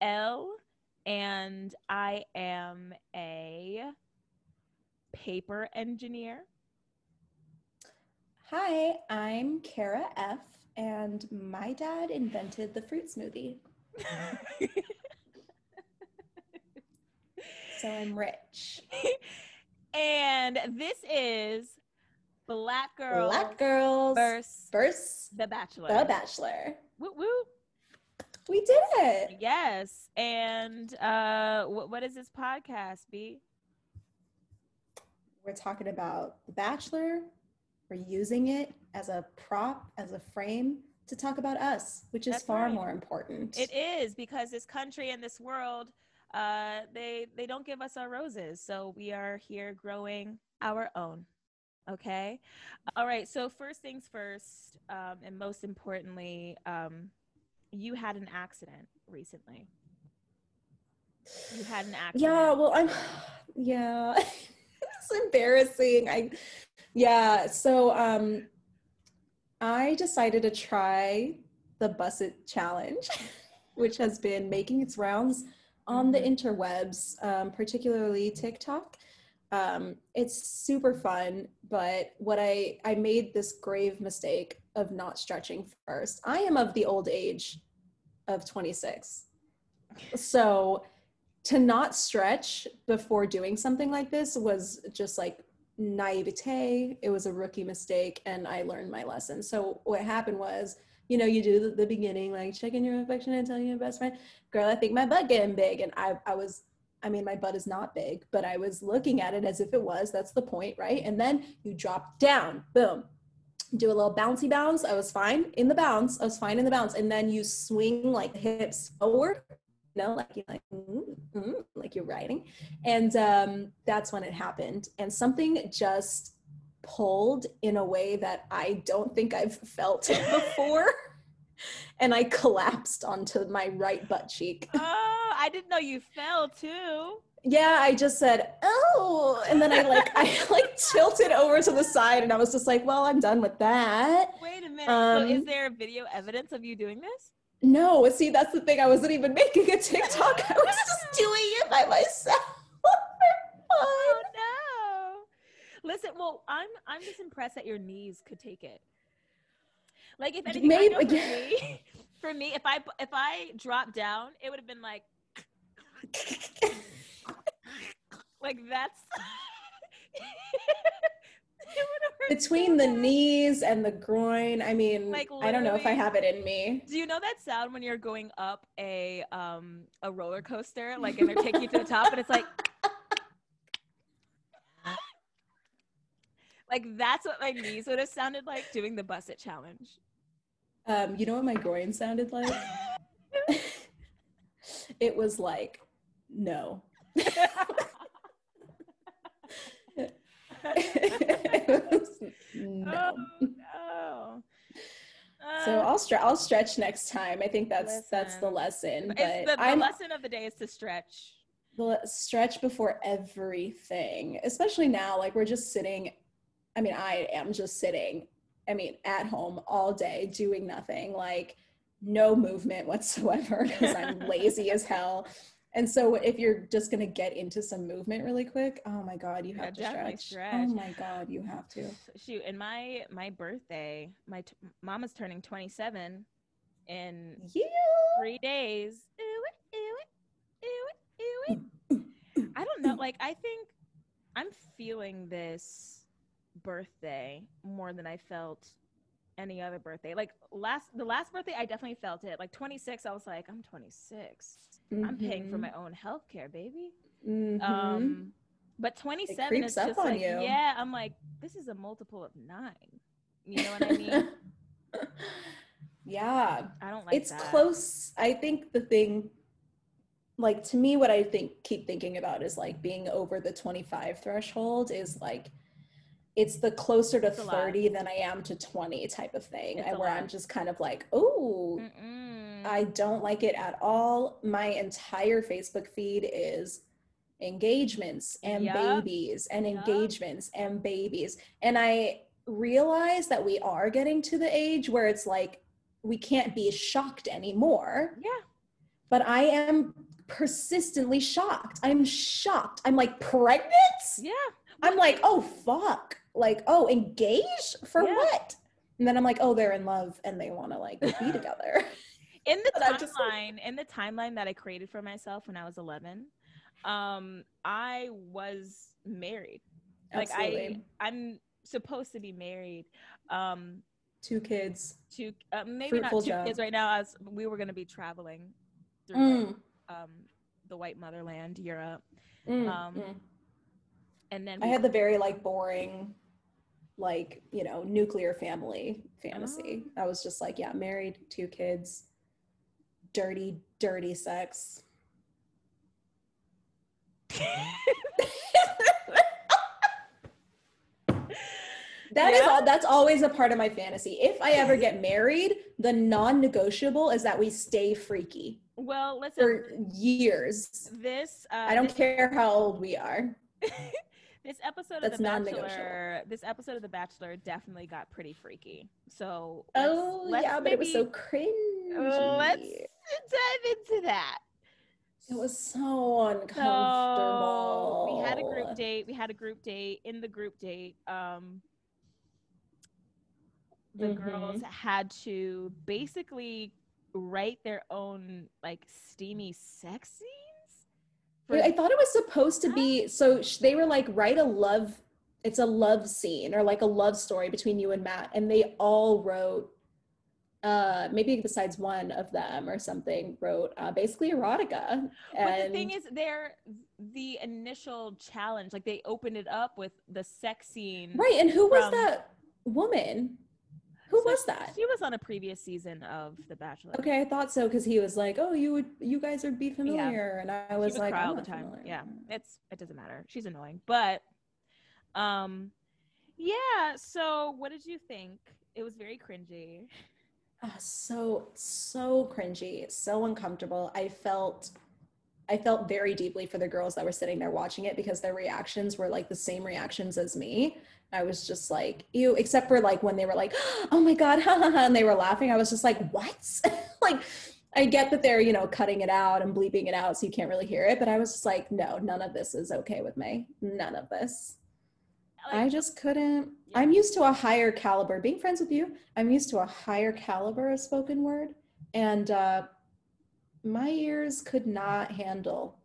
L, and I am a paper engineer. Hi, I'm Kara F, and my dad invented the fruit smoothie. so I'm rich. and this is Black Girls. Black Girls versus versus The Bachelor. The Bachelor. Woo woo. We did it. Yes. And uh, wh- what is this podcast, B? We're talking about The Bachelor. We're using it as a prop, as a frame to talk about us, which is That's far right. more important. It is because this country and this world, uh, they they don't give us our roses, so we are here growing our own. Okay, all right. So first things first, um, and most importantly, um, you had an accident recently. You had an accident. Yeah, well, I'm, yeah, it's embarrassing. I, yeah, so um, I decided to try the Buss It Challenge, which has been making its rounds on the interwebs, um, particularly TikTok. Um, it's super fun, but what I I made this grave mistake of not stretching first. I am of the old age of 26, so to not stretch before doing something like this was just like naivete. It was a rookie mistake, and I learned my lesson. So what happened was, you know, you do the, the beginning, like checking your affection and telling your best friend, girl, I think my butt getting big, and I I was. I mean, my butt is not big, but I was looking at it as if it was. That's the point, right? And then you drop down, boom, do a little bouncy bounce. I was fine in the bounce. I was fine in the bounce. And then you swing like hips forward, you know, like you're like, mm, mm, like you're riding. And um, that's when it happened. And something just pulled in a way that I don't think I've felt before. and I collapsed onto my right butt cheek. Oh, I didn't know you fell too. Yeah, I just said, oh, and then I like I like tilted over to the side and I was just like, well, I'm done with that. Wait a minute. so is Um, there video evidence of you doing this? No, see, that's the thing. I wasn't even making a TikTok. I was just doing it by myself. Oh no. Listen, well, I'm I'm just impressed that your knees could take it. Like if anything, Maybe- for me, for me, if I if I dropped down, it would have been like like that's It would've hurt Between the knees and the groin, I mean, Like, I don't know if I have it in me. Do you know that sound when you're going up a um a roller coaster, like and they're taking you to the top, and it's like, like that's what my knees would have sounded like doing the buss it challenge. Um, you know what my groin sounded like? it was like, no. No. Oh, no. So Uh, I'll stretch. I'll stretch next time. I think that's that's the Listen. lesson. it's But the, the lesson of the day is to stretch. stretch before everything, especially now. Like we're just sitting. I mean, I am just sitting. I mean, at home all day doing nothing, like no movement whatsoever because I'm lazy as hell. And so, if you're just gonna get into some movement really quick, oh my god, you Yeah, have to stretch. stretch. Oh my god, you have to. Shoot, in my my birthday, my t- mama's turning 27 in Yeah. three days. Ew, ew, ew, ew, ew. I don't know. Like, I think I'm feeling this birthday more than I felt any other birthday. Like last, the last birthday, I definitely felt it. Like 26, I was like, I'm 26. I'm paying for Mhm. my own health care, baby. Mhm. Um, but 27 creeps is up just on like, you. yeah, I'm like, this is a multiple of nine. You know what I mean? yeah. I don't like it's that. close. I think the thing like to me what I think keep thinking about is like being over the 25 threshold is like it's the closer to It's a lot. 30 than I am to 20 type of thing. It's and where. I'm just kind of like, oh, I mm. don't like it at all. My entire Facebook feed is engagements and Yup. babies and Yup. engagements and babies. And I realize that we are getting to the age where it's like we can't be shocked anymore. yeah. but I am persistently shocked. I'm shocked. I'm like, pregnant? Yeah. I'm like, oh, fuck. Like, oh, engaged? For Yeah. what? And then I'm like, oh, they're in love and they want to like be together. in the But I'm like- timeline in the timeline that i created for myself when i was 11 um i was married like Absolutely. i i'm supposed to be married um Two kids. Two, uh, maybe Fruitful not two job. kids right now as we were going to be traveling through Mm, um the white motherland europe mm, Um, mm. and then I had the very like boring, like, you know, nuclear family fantasy. Oh. I was just like, yeah, married, two kids, dirty, dirty sex. That is Yeah? all that's always a part of my fantasy. If I ever get married, the non-negotiable is that we stay freaky well listen for years. this uh I don't this, care how old we are. this episode That's of the bachelor this episode of the bachelor definitely got pretty freaky so let's- Oh let's yeah, but it was so maybe- cringe. let's dive into that It was so uncomfortable. So we had a group date. We had a group date. In the group date, um, the Mhm. girls had to basically write their own like steamy sex scenes. for- I thought it was supposed to be so sh- they were like write a love it's a love scene or like a love story between you and Matt and they all wrote uh maybe besides one of them or something wrote uh basically erotica but the thing is, they're the initial challenge. Like they opened it up with the sex scene. right and who was from- that woman who So was that She was on a previous season of The Bachelor. okay I thought so because he was like oh you would you guys would be familiar and I was like all the time. familiar. Yeah, it's it doesn't matter. She's annoying, but um, yeah. So, what did you think? It was very cringy. Ah, so so cringy so uncomfortable. I felt i felt very deeply for the girls that were sitting there watching it because their reactions were like the same reactions as me. I was just like ew except for like when they were like oh my god ha, ha, ha, and they were laughing. I was just like what? Like i get that they're you know cutting it out and bleeping it out so you can't really hear it but i was just like no none of this is okay with me. None of this I just couldn't. Yeah. I'm used to a higher caliber. Being friends with you, I'm used to a higher caliber of spoken word, and uh, my ears could not handle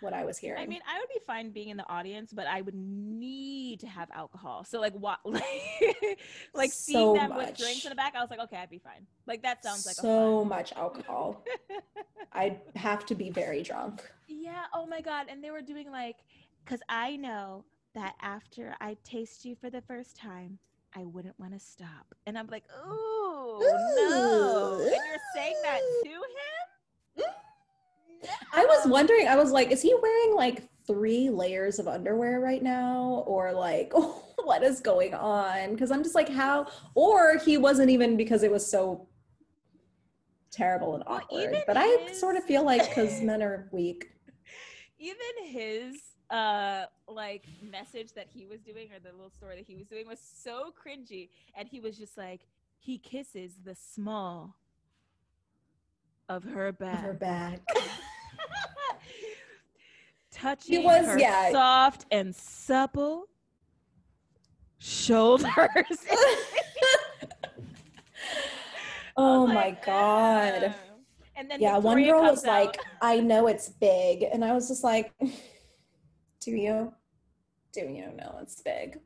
what I was hearing. I mean, I would be fine being in the audience, but I would need to have alcohol. So, like, what, like, like seeing So them with drinks in the back, I was like, okay, I'd be fine. Like, that sounds like so much alcohol. I'd have to be very drunk. Yeah. Oh my God. And they were doing like, because I know that after I taste you for the first time, I wouldn't want to stop. And I'm like, ooh, no. Ooh. And you're saying that to him? Mm. I was wondering. I was like, is he wearing like three layers of underwear right now, or like what is going on? Because I'm just like, how? Or he wasn't even because it was so terrible and awkward. even but I sort of feel like because men are weak. Even his uh like message that he was doing or the little story that he was doing was so cringy and he was just like he kisses the small of her back Her back. touching was- her yeah. soft and supple shoulders. oh I my like, god. "Ah." And then Yeah, one girl was like. I know it's big. And I was just like, Do you? Do you know it's big?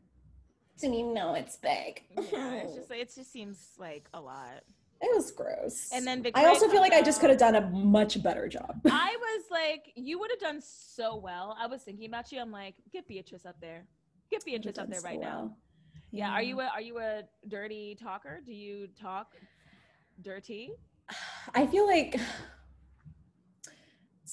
Do you know it's big? yeah, it's just oh. it just seems like a lot. It was gross. And then I also feel like I just could have done a much better job. I was like, you would have done so well. I was thinking about you. I'm like, get Beatrice up there. Get Beatrice up there right now. Yeah. Are you a are you a dirty talker? Do you talk dirty? I feel like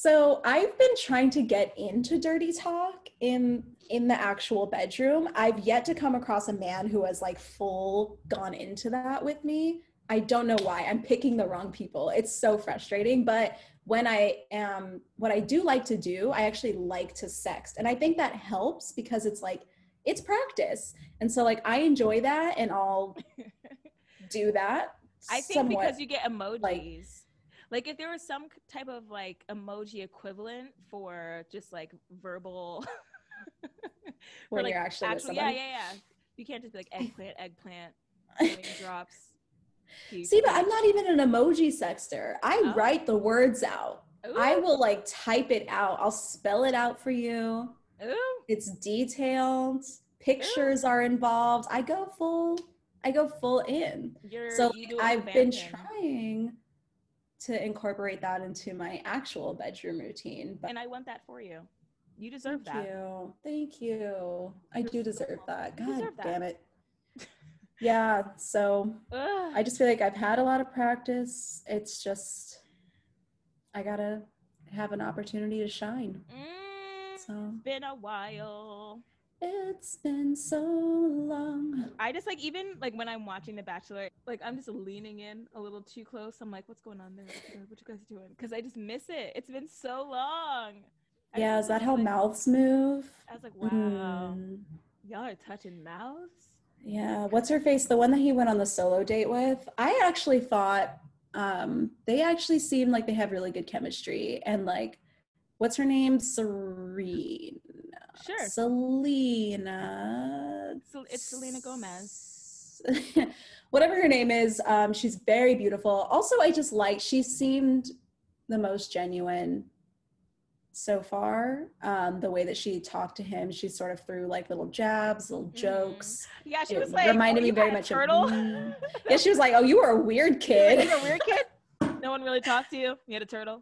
so I've been trying to get into dirty talk in in the actual bedroom. I've yet to come across a man who has like full gone into that with me. I don't know why. I'm picking the wrong people. It's so frustrating, but when I am what I do like to do, I actually like to sext. And I think that helps because it's like it's practice. And so like I enjoy that and I'll do that. I think somewhat. because you get emojis. Like if there was some type of like emoji equivalent for just like verbal for When like you're actually actual, yeah, yeah, yeah. You can't just be like eggplant, eggplant, raindrops. See, but. I'm not even an emoji sexter. I Oh. write the words out. I will like type it out. I'll spell it out for you. ooh. It's detailed. Pictures are involved. I go full. I go full in. You're, So you do it with I've been trying to incorporate that into my actual bedroom routine. But and I want that for you. You deserve thank that. you. Thank you. I do deserve that. God deserve that. damn it. Yeah, so Ugh. I just feel like I've had a lot of practice. It's just I gotta have an opportunity to shine. Mm, So It's been a while. It's been so long. I just like even like when I'm watching The Bachelor, like I'm just leaning in a little too close. I'm like, what's going on there? What you guys- what you guys doing? Because I just miss it. It's been so long. I Yeah, is that how like- mouths move? I was like, wow, Mm, y'all are touching mouths. yeah, what's her face? The one that he went on the solo date with. I actually thought um they actually seemed like they have really good chemistry and like what's her name? Serena. Sure. Selena. So it's Selena Gomez. Whatever her name is, um, she's very beautiful. Also, I just like she seemed the most genuine so far. Um, the way that she talked to him, she sort of threw like little jabs, little Mhm. jokes. Yeah, she It was like, reminded "Oh, me you very much of- turtle. Mm. Yeah, she was like, "Oh, you were a weird kid." You're a weird kid. No one really talked to you. You had a turtle.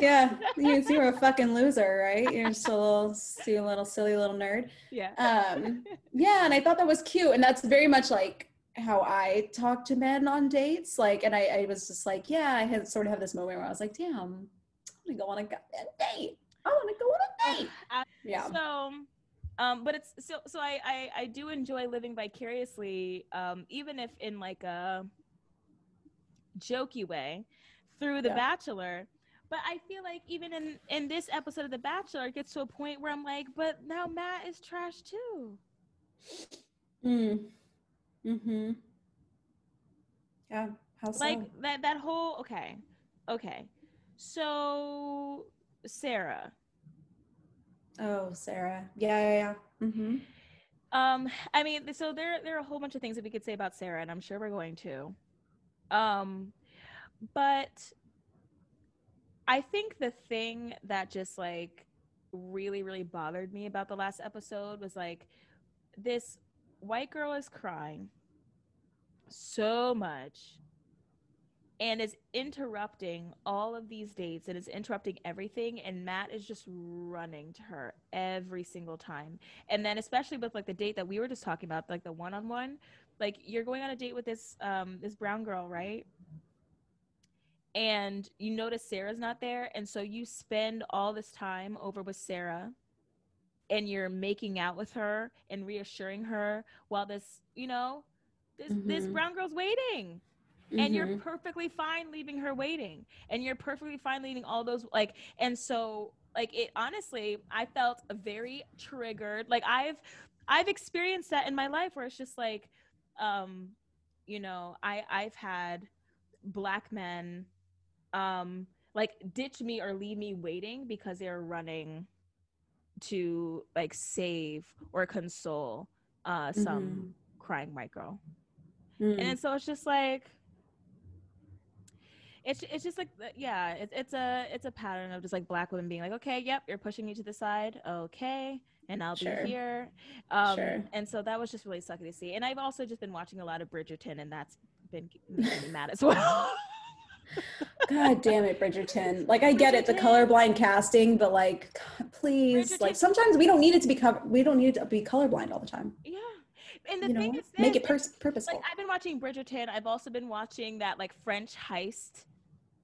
Yeah, you, you were a fucking loser, right? You're just a little, little silly little nerd. Yeah. um yeah and i thought that was cute and that's very much like how i talk to men on dates like and i, I was just like yeah i had sort of have this moment where i was like damn i want to go on a goddamn date i want to go on a date I- yeah So, um, but it's so so I, I I do enjoy living vicariously, um, even if in like a jokey way, through The Yeah. Bachelor. But I feel like even in in this episode of The Bachelor, it gets to a point where I'm like, but now Matt is trash too. mm. mm-hmm yeah how so Like that that whole okay, okay. So Sarah, oh sarah yeah yeah yeah mm-hmm Um, I mean, so there there are a whole bunch of things that we could say about Sarah, and I'm sure we're going to. Um, but I think the thing that just like really really bothered me about the last episode was like this white girl is crying so much and is interrupting all of these dates and is interrupting everything and Matt is just running to her every single time. And then especially with like the date that we were just talking about like the one-on-one like you're going on a date with this um this brown girl right and you notice sarah's not there and so you spend all this time over with sarah and you're making out with her and reassuring her while this you know this this Mhm. brown girl's waiting and you're Mhm. perfectly fine leaving her waiting and you're perfectly fine leaving all those like and so like it honestly i felt very triggered like i've i've experienced that in my life where it's just like um you know i i've had black men um like ditch me or leave me waiting because they're running to like save or console uh some crying white girl Mm. and so it's just like it's it's just like yeah it's it's a it's a pattern of just like black women being like okay yep you're pushing me to the side okay and I'll Sure. be here um Sure. and so that was just really sucky to see and I've also just been watching a lot of Bridgerton and that's been making me mad as well God damn it, Bridgerton. Like I get it, the colorblind casting, but like, God, please, Bridgerton. like sometimes we don't need it to be cover. We don't need it to be colorblind all the time. yeah and the you thing know, is make it pers- purposeful. like I've been watching Bridgerton. I've also been watching that like French heist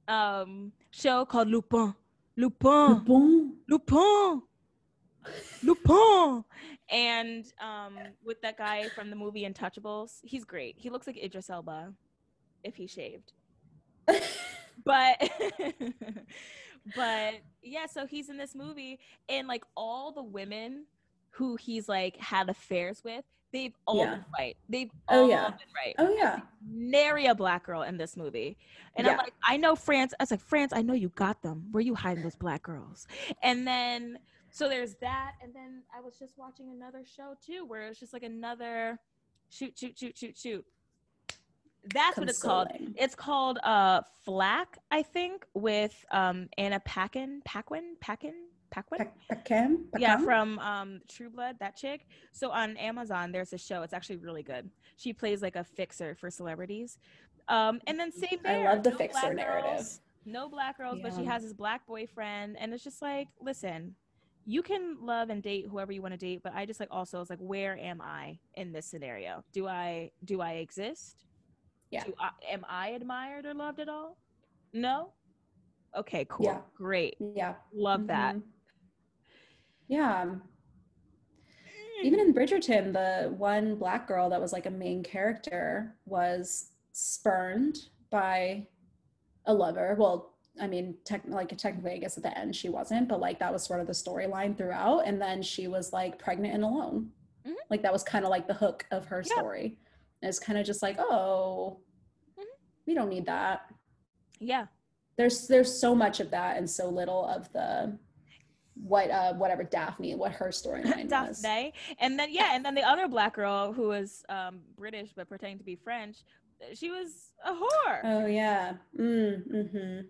um show called Lupin. Lupin. Boom. Lupin. Lupin. And um with that guy from the movie Untouchables, he's great. He looks like Idris Elba if he shaved. But but yeah, so he's in this movie and like all the women who he's like had affairs with, They've all Yeah. been right. They've Oh, all yeah. been right. Oh yeah. Nary a black girl in this movie. And I'm like, I know France. I was like, France, I know you got them. Where you hiding those black girls? And then so there's that. And then I was just watching another show too, where it's just like another shoot, shoot, shoot, shoot, shoot. That's what it's called. It's called uh Flack, I think, with um Anna Paquin, Paquin, Paquin, Paquin. Pa- Pacam? Yeah, from um True Blood, that chick. So on Amazon, there's a show. It's actually really good. She plays like a fixer for celebrities. Um, and then same thing. I love the no fixer narrative. girls, no black girls, but she has this black boyfriend, and it's just like, listen, you can love and date whoever you want to date, but I just like also it's like, where am I in this scenario? Do I do I exist? Yeah. Do I, am I admired or loved at all? No. Okay, cool, Yeah. great, Yeah. love that. Mhm. Yeah. Even in Bridgerton, the one black girl that was like a main character was spurned by a lover. Well, I mean, tech, like technically, I guess at the end she wasn't, but like that was sort of the storyline throughout. And then she was like pregnant and alone. Mhm. Like that was kind of like the hook of her Yeah. story. And it's kind of just like, oh, Mhm. we don't need that. Yeah. There's there's so much of that and so little of the what uh whatever Daphne, what her storyline was. Daphne. And then yeah, and then the other black girl who was um British but pretending to be French, she was a whore. Oh yeah. Mm, mm-hmm.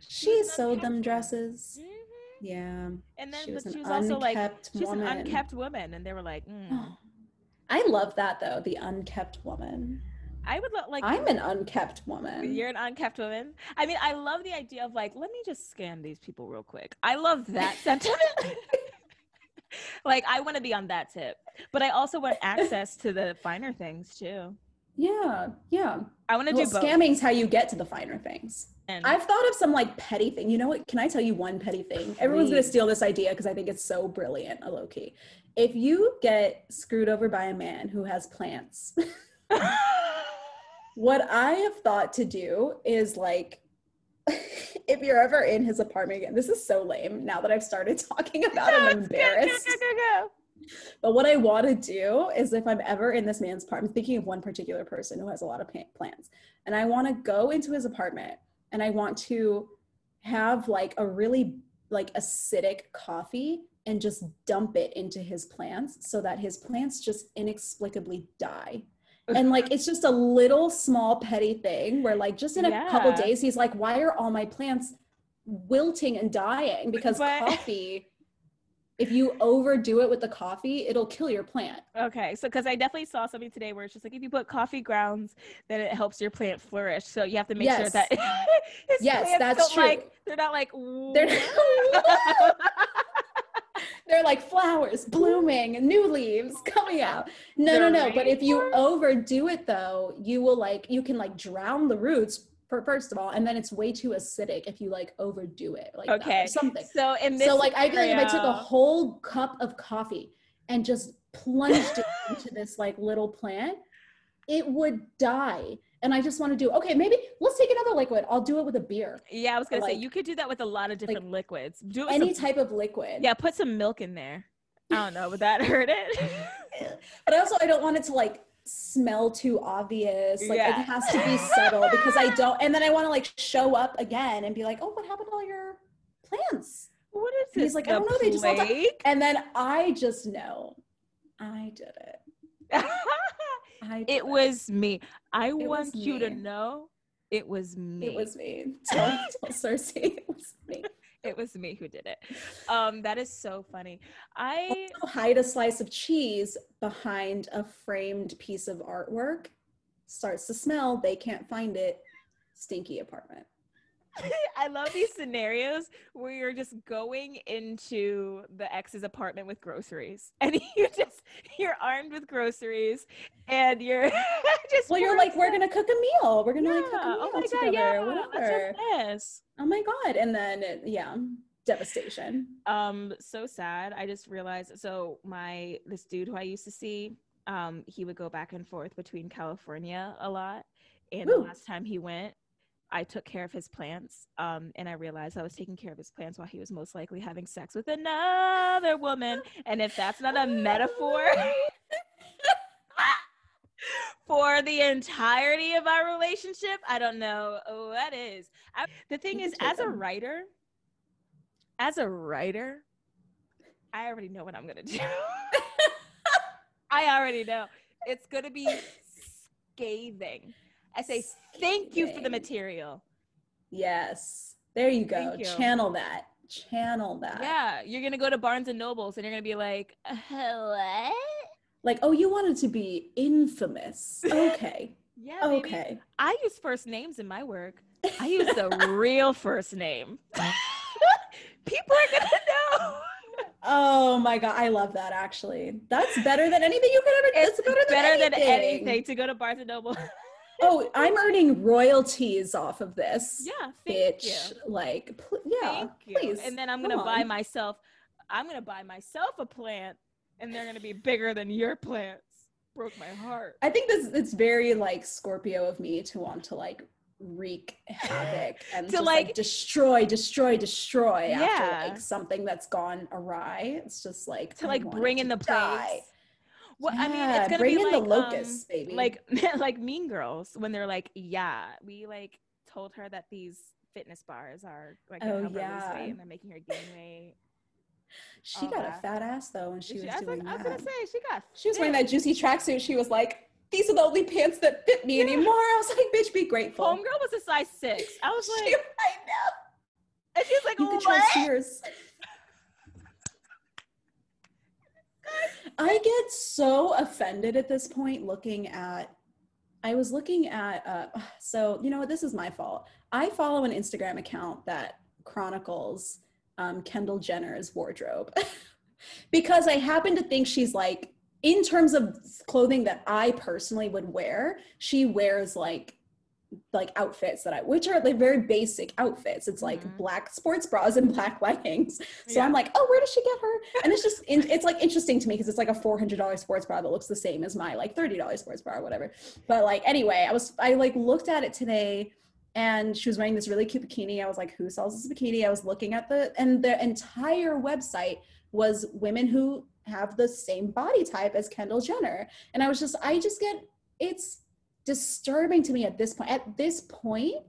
She was sewed them unkept. dresses. Mhm. Yeah. And then She was but she was also like unkept she's an unkept woman, and they were like, mm. I love that though, the unkept woman. I would like. I'm an unkept woman. You're an unkept woman. I mean, I love the idea of like, let me just scan these people real quick. I love that sentiment. like, I want to be on that tip, but I also want access to the finer things too. Yeah, yeah. I want to Well, do both. scamming's how you get to the finer things. And I've thought of some like petty thing. You know what? Can I tell you one petty thing? Everyone's gonna steal this idea because I think it's so brilliant, a low key. If you get screwed over by a man who has plants, what I have thought to do is like, if you're ever in his apartment again, this is so lame now that I've started talking about it, I'm Go, go, embarrassed. go, go, go. But what I want to do is if I'm ever in this man's apartment, I'm thinking of one particular person who has a lot of plants, and I want to go into his apartment and I want to have like a really like acidic coffee and just dump it into his plants so that his plants just inexplicably die. And like it's just a little small petty thing where like just in a couple days he's like why are all my plants wilting and dying? Because coffee if you overdo it with the coffee, it'll kill your plant. Okay, so because I definitely saw something today where it's just like if you put coffee grounds, then it helps your plant flourish. So you have to make sure that Yes, that's true. Like they're not like They're they're like flowers blooming new leaves coming out. No, no, The no. But if you overdo it though, you will like you can like drown the roots for first of all, and then it's way too acidic if you like overdo it like that or okay, something. So in this, So like I feel like if I took a whole cup of coffee and just plunged it into this like little plant, it would die. And I just want to do okay, maybe let's take another liquid. I'll do it with a beer. yeah, I was gonna say like- you could do that with a lot of different liquids. Do it Any some- type of liquid. yeah, put some milk in there. I don't know, would that hurt it? But also I don't want it to like smell too obvious. Like Yeah. it has to be subtle because I don't and then I want to like show up again and be like, oh, what happened to all your plants? what is this? he's like, the I don't know, they just all And then I just know I did it. I did it was me. I was want you to know it was me. It was me. Tell, tell Cersei it was me. It was me who did it. Um, that is so funny. I Also hide a slice of cheese behind a framed piece of artwork. Starts to smell. They can't find it. Stinky apartment. I love these scenarios where you're just going into the ex's apartment with groceries, and you just you're armed with groceries, and you're just. Well, you're like, we're gonna cook a meal. We're gonna Yeah. like cook a meal oh my together. god, yeah, whatever. this. Oh my god. And then it, yeah, devastation. um so sad i just realized so my this dude who i used to see um he would go back and forth between california a lot and the last time he went i took care of his plants um and i realized i was taking care of his plants while he was most likely having sex with another woman and if that's not a metaphor for the entirety of our relationship, I don't know what is. I, the thing You is, as a writer, as a writer, I already know what I'm gonna do. I already know it's gonna be scathing. I say thank you for the material. Yes. There you go. You. Channel that. Channel that. Yeah, you're gonna go to Barnes and Nobles and you're gonna be like, "Uh, what? Like, oh, you wanted to be infamous. Okay. Yeah, baby. okay. I use first names in my work. I use the real first name. People are gonna know. Oh my god, I love that actually. That's better than anything you could ever It's it's better than better than anything. anything to go to Barnes and Noble. Oh, I'm earning royalties off of this. yeah, thank bitch. you. Like, pl- yeah, please. And then I'm gonna buy myself. I'm gonna buy myself a plant, and they're gonna be bigger than your plants. Broke my heart. I think this it's very like Scorpio of me to want to like wreak havoc and To, just like, like- destroy, destroy, destroy Yeah. after like something that's gone awry. It's just like to I like bring in the die. Well, I mean, Yeah, it's gonna bring be in like the locusts, um, baby. like like Mean Girls when they're like, yeah, we like told her that these fitness bars are like Oh, help her lose yeah. and they're making her gain weight. She got that. a fat ass though when she She- was I, was doing like, I was gonna say she got. She was wearing that juicy tracksuit. She was like, "These are the only pants that fit me anymore." I was like, "Bitch, be grateful." Homegirl was a size six. I was She- like, I know. and she's like, You could what? try Sears. I get so offended at this point looking at. I was looking at. Uh, so you know what? This is my fault. I follow an Instagram account that chronicles um, Kendall Jenner's wardrobe because I happen to think she's like, in terms of clothing that I personally would wear, she wears like like outfits that I, which are like very basic outfits. It's like Mhm. black sports bras and black leggings. So Yeah. I'm like, oh, where does she get her? And it's just, in, it's like interesting to me because it's like a $400 sports bra that looks the same as my like $30 sports bra or whatever. But like, anyway, I was, I like looked at it today and she was wearing this really cute bikini. I was like, who sells this bikini? I was looking at the, and the entire website was women who have the same body type as Kendall Jenner. And I was just, I just get, it's disturbing to me at this point. At this point,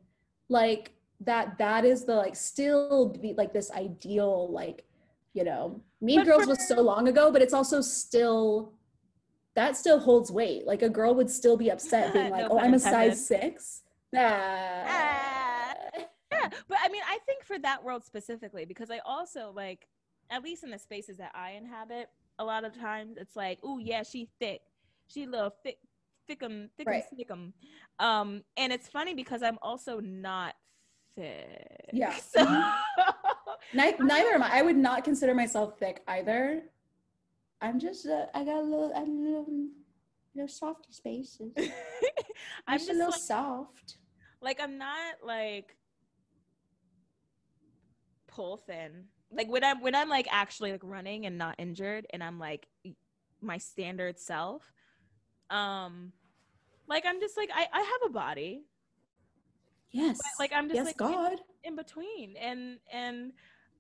like that, that is the like still be like this ideal, like, you know, Mean But Girls for- was so long ago, but it's also still, that still holds weight. Like a girl would still be upset being No like, oh, I'm a size six. Ah. Yeah, but I mean, I think for that world specifically, because I also like, at least in the spaces that I inhabit, a lot of times it's like, oh yeah, she thick, she little thick, thickum, thickum, Right. snickum. Um, and it's funny because I'm also not thick. Yeah. So Ni- neither am I. I would not consider myself thick either. I'm just, uh, I got a little, I'm a little, little softy spaces. I'm I'm just just a little like, soft. like I'm not like pull thin. Like when I'm when I'm like actually like running and not injured and I'm like my standard self. Um like I'm just like I I have a body. Yes. But like I'm just yes, like God. in between and and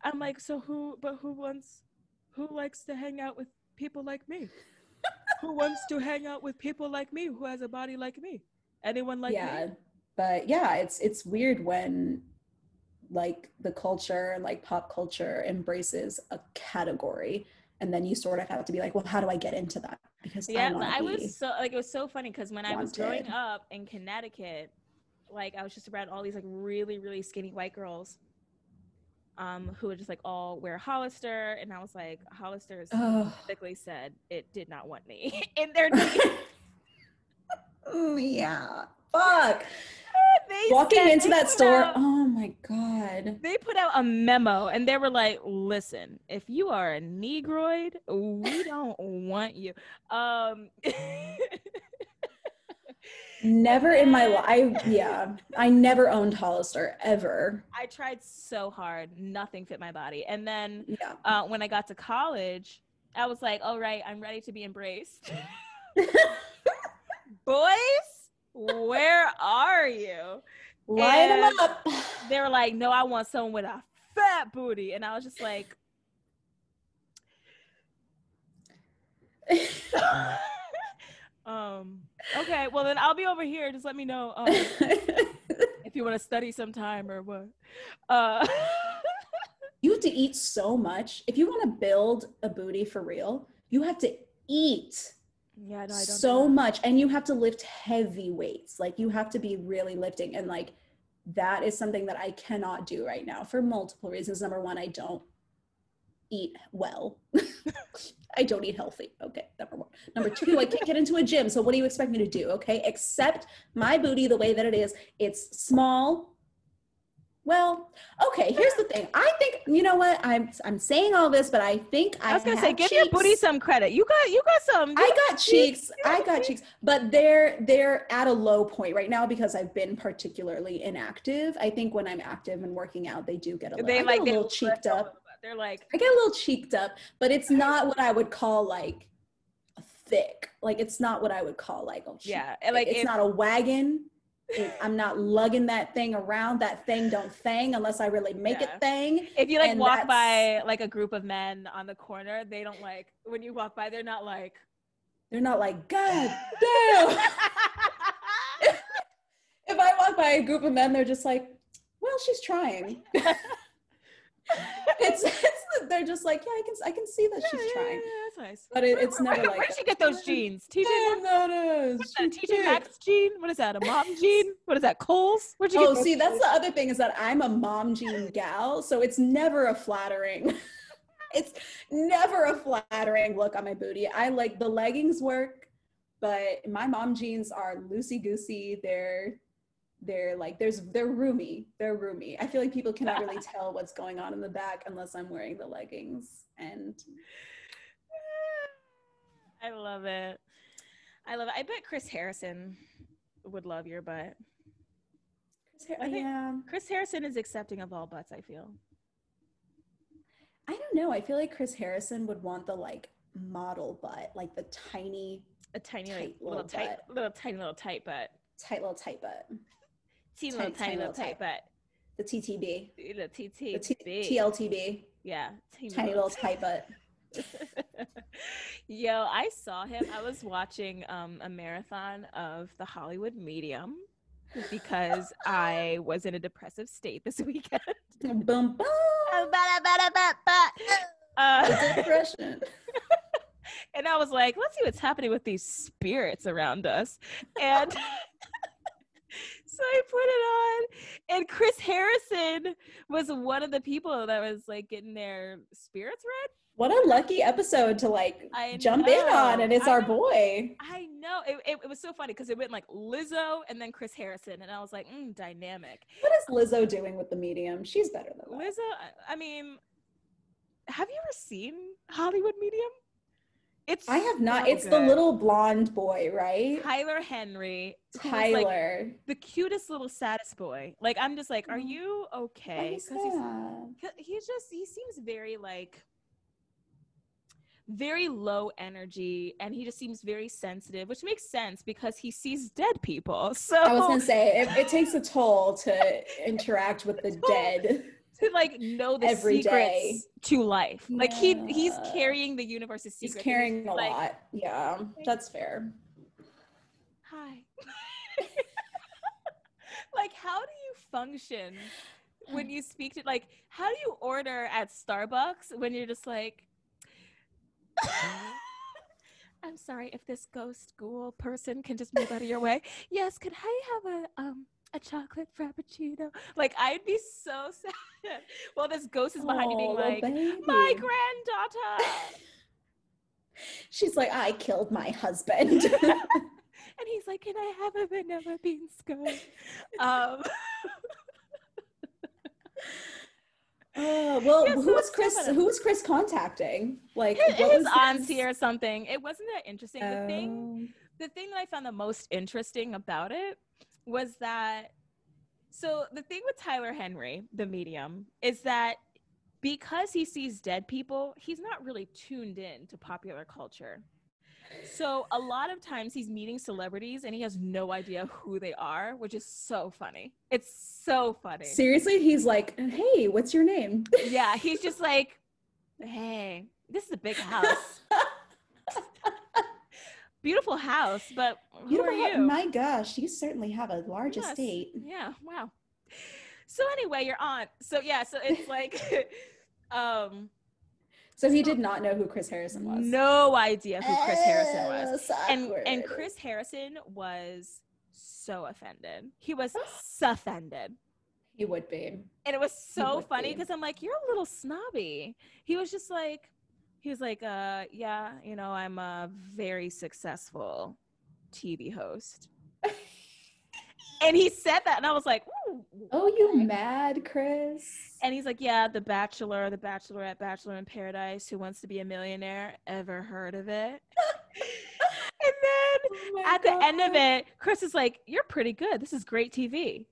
I'm like so who but who wants who likes to hang out with people like me? who wants to hang out with people like me who has a body like me? Anyone like yeah, me? but yeah, it's it's weird when like the culture like pop culture embraces a category, and then you sort of have to be like, well, how do I get into that? Because Yeah, wanna I was so like it was so funny because when I was growing up in Connecticut, like I was just around all these like really really skinny white girls, um, who would just like all wear Hollister, and I was like, Hollister Oh. specifically said it did not want me in their yeah. Fuck. They Walking into that store. out- Oh my god. they put out a memo and they were like, "Listen, if you are a negroid, we don't want you." Um, Never in my life. Yeah, I never owned Hollister ever. I tried so hard, nothing fit my body. And then Yeah. uh, when I got to college, I was like, "All right, I'm ready to be embraced." Boys, where are you? Line them up. They were like, "No, I want someone with a fat booty," and I was just like. um Okay, well then I'll be over here. Just let me know um, if you want to study sometime or what. Uh, you have to eat so much. If you want to build a booty for real, you have to eat yeah, no, I don't. so much and you have to lift heavy weights. Like you have to be really lifting and like that is something that I cannot do right now for multiple reasons. Number one, I don't eat well. I don't eat healthy. Okay, number one. Number two, I can't get into a gym. So what do you expect me to do? Okay, accept my booty the way that it is. It's small. Well, okay. Here's the thing. I think you know what I'm. I'm saying all this, but I think I, I was gonna say, give your booty some credit. You got, you got some. you I got got cheeks. I got cheeks, but they're they're at a low point right now because I've been particularly inactive. I think when I'm active and working out, they do get a little, They like get a little cheeked up. They're like, I get a little cheeked up, but it's not what I would call like thick. Like it's not what I would call like oh yeah, cheek. like it's if- not a wagon. I'm not lugging that thing around. That thing don't thang unless I really make Yeah. it thang. if you like and walk by like a group of men on the corner, they don't like when you walk by. They're not like. They're not like God damn. if I walk by a group of men, they're just like, well, she's trying. it's, it's they're just like, yeah, I can I can see that she's Yeah, yeah, trying. yeah, that's nice. But it, it's never where, like Where did that. you get those jeans? TJ Oh, Maxx? What's that? she's TJ cute. Maxx jean? What is that? A mom jean? What is that? Kohl's? Where'd you get Oh, see, that's the other thing is that I'm a mom jean gal, so it's never a flattering. it's never a flattering look on my booty. I like the leggings work, but my mom jeans are loosey goosey. They're they're like there's they're roomy. They're roomy. I feel like people cannot really tell what's going on in the back unless I'm wearing the leggings. And I love it. I love it. I bet Chris Harrison would love your butt. I think- yeah, Chris Harrison is accepting of all butts, I feel. I don't know. I feel like Chris Harrison would want the like model butt, like the tiny, A tiny, Tight like, little little tight, little tiny little tight butt. tight little tight butt, Teeny Tiny, little tiny tiny little little tight butt. the TTB. The TT. the T- TLTB, Yeah. Tiny little tight butt. Yo, I saw him. I was watching um, a marathon of the Hollywood Medium because I was in a depressive state this weekend. boom, boom. Uh, Depression. and I was like, let's see what's happening with these spirits around us. And so I put it on, and Chris Harrison was one of the people that was like getting their spirits read. What a lucky episode to like I jump in on, and it's I our know. boy. I know it, it, it was so funny because it went like Lizzo and then Chris Harrison, and I was like, mm, dynamic. What is Lizzo doing with the medium? She's better than that. Lizzo, I mean, have you ever seen Hollywood Medium? It's I have not. so It's the little blonde boy, right? Tyler Henry, who's, like, Tyler. the cutest little saddest boy. Like I'm just like, are mm-hmm. you okay? Because he's he's just he seems very like very low energy and he just seems very sensitive which makes sense because he sees dead people so I was gonna say it, it takes a toll to interact with the dead. to like know the every secrets day. to life like he he's carrying the universe's He's secrets and carrying a like, lot. Yeah, that's fair. hi like how do you function when you speak to like how do you order at starbucks when you're just like i'm sorry if this ghost ghoul person can just move out of your way yes could i have a um a chocolate frappuccino like i'd be so sad well this ghost is behind you being Oh, like baby. my granddaughter She's like, I killed my husband. and he's like can i have a vanilla bean scone um Oh well, Yeah, so who was Chris? definite- Who was Chris contacting? Like his, his was auntie or something it wasn't that interesting the thing Oh. the thing that I found the most interesting about it was that so the thing with Tyler Henry, the medium, is that because he sees dead people, he's not really tuned in to popular culture. So a lot of times he's meeting celebrities and he has no idea who they are, which is so funny. It's so funny. Seriously, he's like, hey, what's your name? Yeah, he's just like, hey, this is a big house. beautiful house, but who Beautiful. are you? My gosh, you certainly have a large Yes. estate. Yeah. Wow. So anyway, your aunt. So yeah. So it's like, um, So he did not know who Chris Harrison was. no idea who Chris Harrison was. Uh, and and. Chris Harrison was so offended. He was offended. He would be. And it was so funny because I'm like, you're a little snobby. He was just like, he was like, uh, yeah, you know, I'm a very successful TV host. and he said that, and I was like, Oh, you mad, Chris? And he's like, yeah, The Bachelor, The Bachelorette, Bachelor in Paradise, Who Wants to Be a Millionaire? Ever heard of it? and then Oh at the end of it, Chris is like, You're pretty good. This is great TV.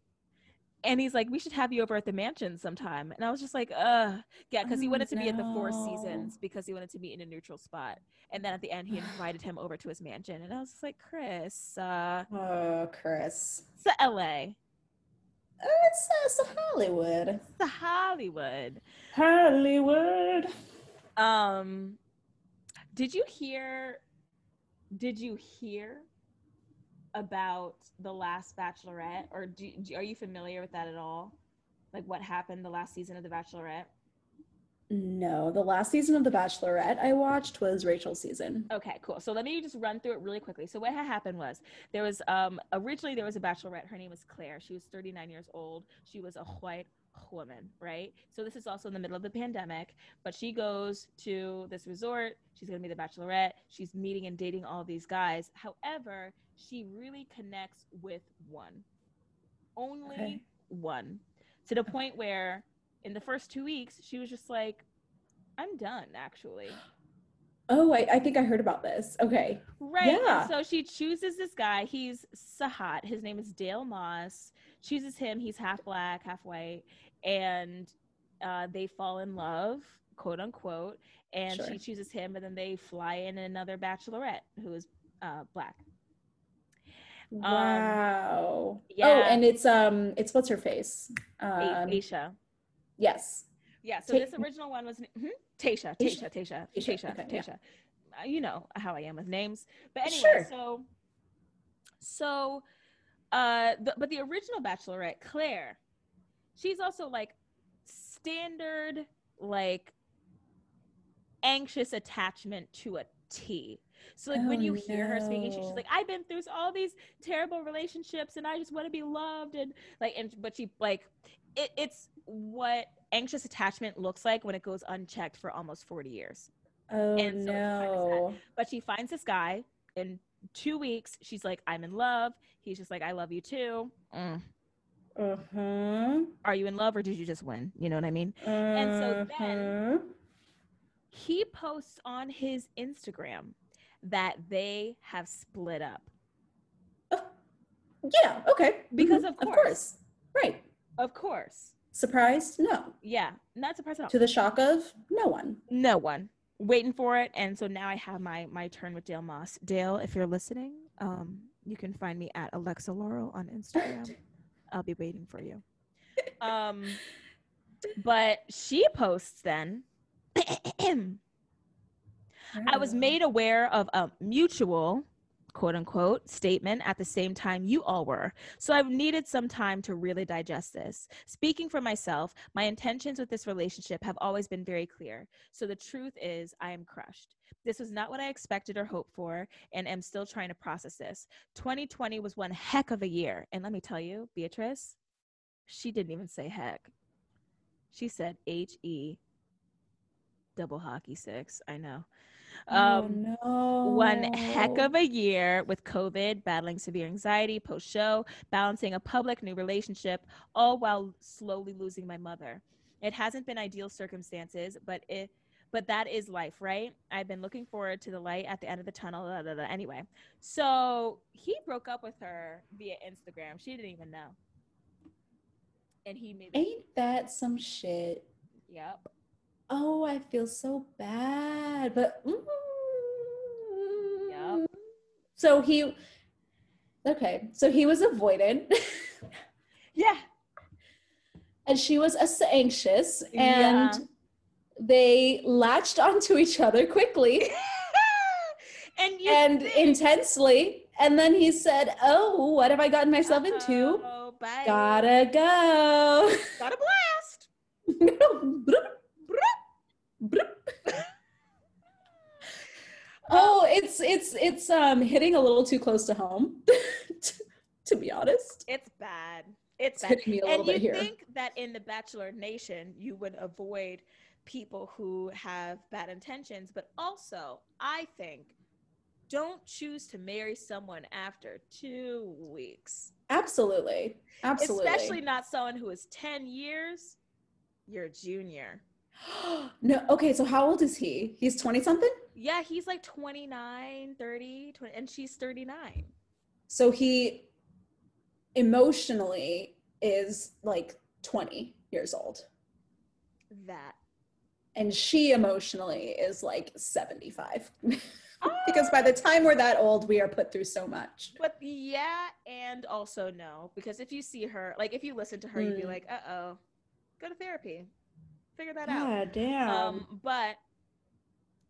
And he's like, We should have you over at the mansion sometime. And I was just like, Ugh. Yeah, because he Oh, wanted to be at the Four. Seasons because he wanted to meet in a neutral spot. And then at the end, he invited him over to his mansion. And I was just like, Chris, uh, Oh, Chris. it's the LA, Oh, it's, it's Hollywood. it's the Hollywood. Hollywood. Um, did you hear? Did you hear about the last Bachelorette, or do, do are you familiar with that at all? Like what happened the last season of The Bachelorette? No, the last season of The Bachelorette I watched was Rachel's season. Okay, cool. So let me just run through it really quickly. So what had happened was there was um originally there was a bachelorette. Her name was Clare. She was 39 years old. She was a white woman, right? So this is also in the middle of the pandemic, but she goes to this resort. She's going to be the bachelorette. She's meeting and dating all these guys. However, she really connects with one. Only Okay. one. To the point where in the first 2 weeks she was just like I'm done actually. Oh, I, I think I heard about this. Okay. Right. and Yeah. So she chooses this guy. He's Sahat. His name is Dale Moss. Chooses him. He's half black, half white, and uh, they fall in love, quote unquote. And Sure. she chooses him, and then they fly in another bachelorette who is uh, black. Wow. Oh, yeah. and it's um it's what's her face? A- Um Aisha. yes. Yeah. So Ta- this original one was mhm, Tasha. Tasha. Tasha. Tasha. Tasha, Tasha. okay, yeah. Uh, You know how I am with names, but anyway. Sure. So, so, uh, the, but the original Bachelorette, Clare, she's also like standard, like anxious attachment to a T. So like when Oh, you hear her speaking, she's like, I've been through all these terrible relationships, and I just want to be loved, and like, and but she like, it, it's what anxious attachment looks like when it goes unchecked for almost 40 years. Oh And so no. But she finds this guy in two weeks. She's like, I'm in love. He's just like, I love you too. Mm. Uh-huh. Are you in love or did you just win? You know what I mean? And so then- Uh-huh. He posts on his Instagram that they have split up. Yeah, okay. Because Mhm, of course. course. Right. Of course. Surprised? No. Yeah. Not surprised at all. To the shock of no one. no one waiting for it and so now i have my my turn with dale moss dale if you're listening um you can find me at alexa laurel on instagram i'll be waiting for you um but she posts then i was ah. made aware of a mutual quote unquote statement at the same time you all were. So i've needed some time to really digest this. Speaking for myself my intentions with this relationship have always been very clear. So the truth is i am crushed. This was not what i expected or hoped for and am still trying to process this. 2020 was one heck of a year. And let me tell you beatrice she didn't even say heck. She said h-e double hockey six. I know um oh, no. one heck of a year with COVID, battling severe anxiety post show, balancing a public new relationship, all while slowly losing my mother. It hasn't been ideal circumstances, but it but that is life, right? I've been looking forward to the light at the end of the tunnel. blah, blah, blah. Anyway, so he broke up with her via Instagram. She didn't even know. And he made Ain't that some shit? Yep. Oh, I feel so bad. But mm, Yep. so he okay, so he was avoidant Yeah. and she was as anxious Yeah. and they latched onto each other quickly. and and intensely. And then he said, Oh, what have I gotten myself into? Uh-oh, bye. Gotta go. Gotta blast. Oh, it's it's it's um hitting a little too close to home, to be honest. It's bad. It's It's bad. hitting me a little And you bit here. think that in the Bachelor Nation, you would avoid people who have bad intentions, but also, I think, don't choose to marry someone after two weeks. Absolutely. Absolutely. Especially not someone who is 10 years, you're junior. no, okay, so how old is he? He's 20 something? Yeah, he's like 29, 30, 20, and she's 39. So he emotionally is like 20 years old. That. And she emotionally is like 75. because by the time we're that old, we are put through so much. But yeah, and also no, because if you see her, like if you listen to her, you'd be Mm. like, uh oh, go to therapy, figure that out. God damn. Um, but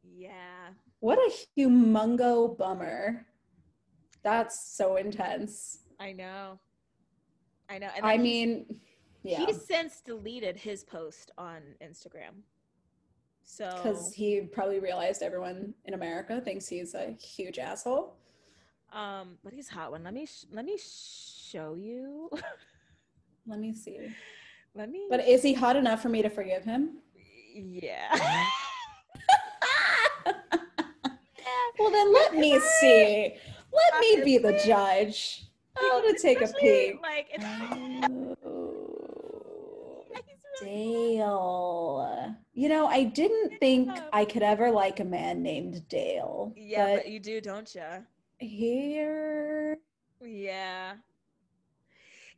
yeah, what a humongo bummer. That's so intense. I know, I know. And I mean, yeah. he's since deleted his post on Instagram. So Because he probably realized everyone in America thinks he's a huge asshole. um, but he's hot one. Let me sh- let me show you. Let me see. let me. But is he hot enough for me to forgive him? yeah. well, then let me see. Let me be the judge. I'm gonna take a Especially, peek. Like it's. Oh, Dale. You know, I didn't think I could ever like a man named Dale. Yeah, but but you do, don't you? here. Yeah.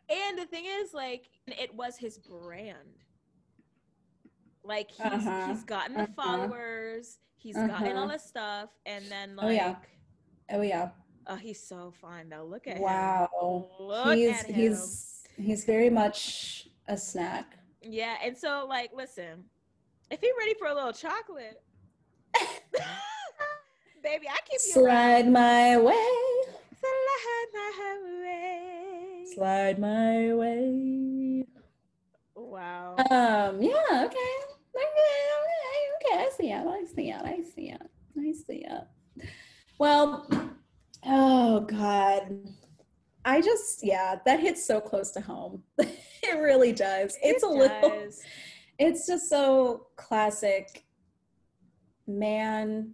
And the thing is, like, it was his brand. Like he's Uh-huh, he's gotten the uh-huh, followers, he's gotten all uh-huh. this stuff, and then like, Oh, yeah. Oh yeah. oh, he's so fine though. Look at Wow. him. Look he's at him. he's he's very much a snack. Yeah, and so like, listen, if you're ready for a little chocolate, baby, I keep you around. Slide my way. Slide my way. Slide my way. Wow. Um, yeah, okay, okay. I see it. I see it. I see it. I see it. Well, oh God. I just, yeah, that hits so close to home. it really does. It's It a little, does. it's just so classic man.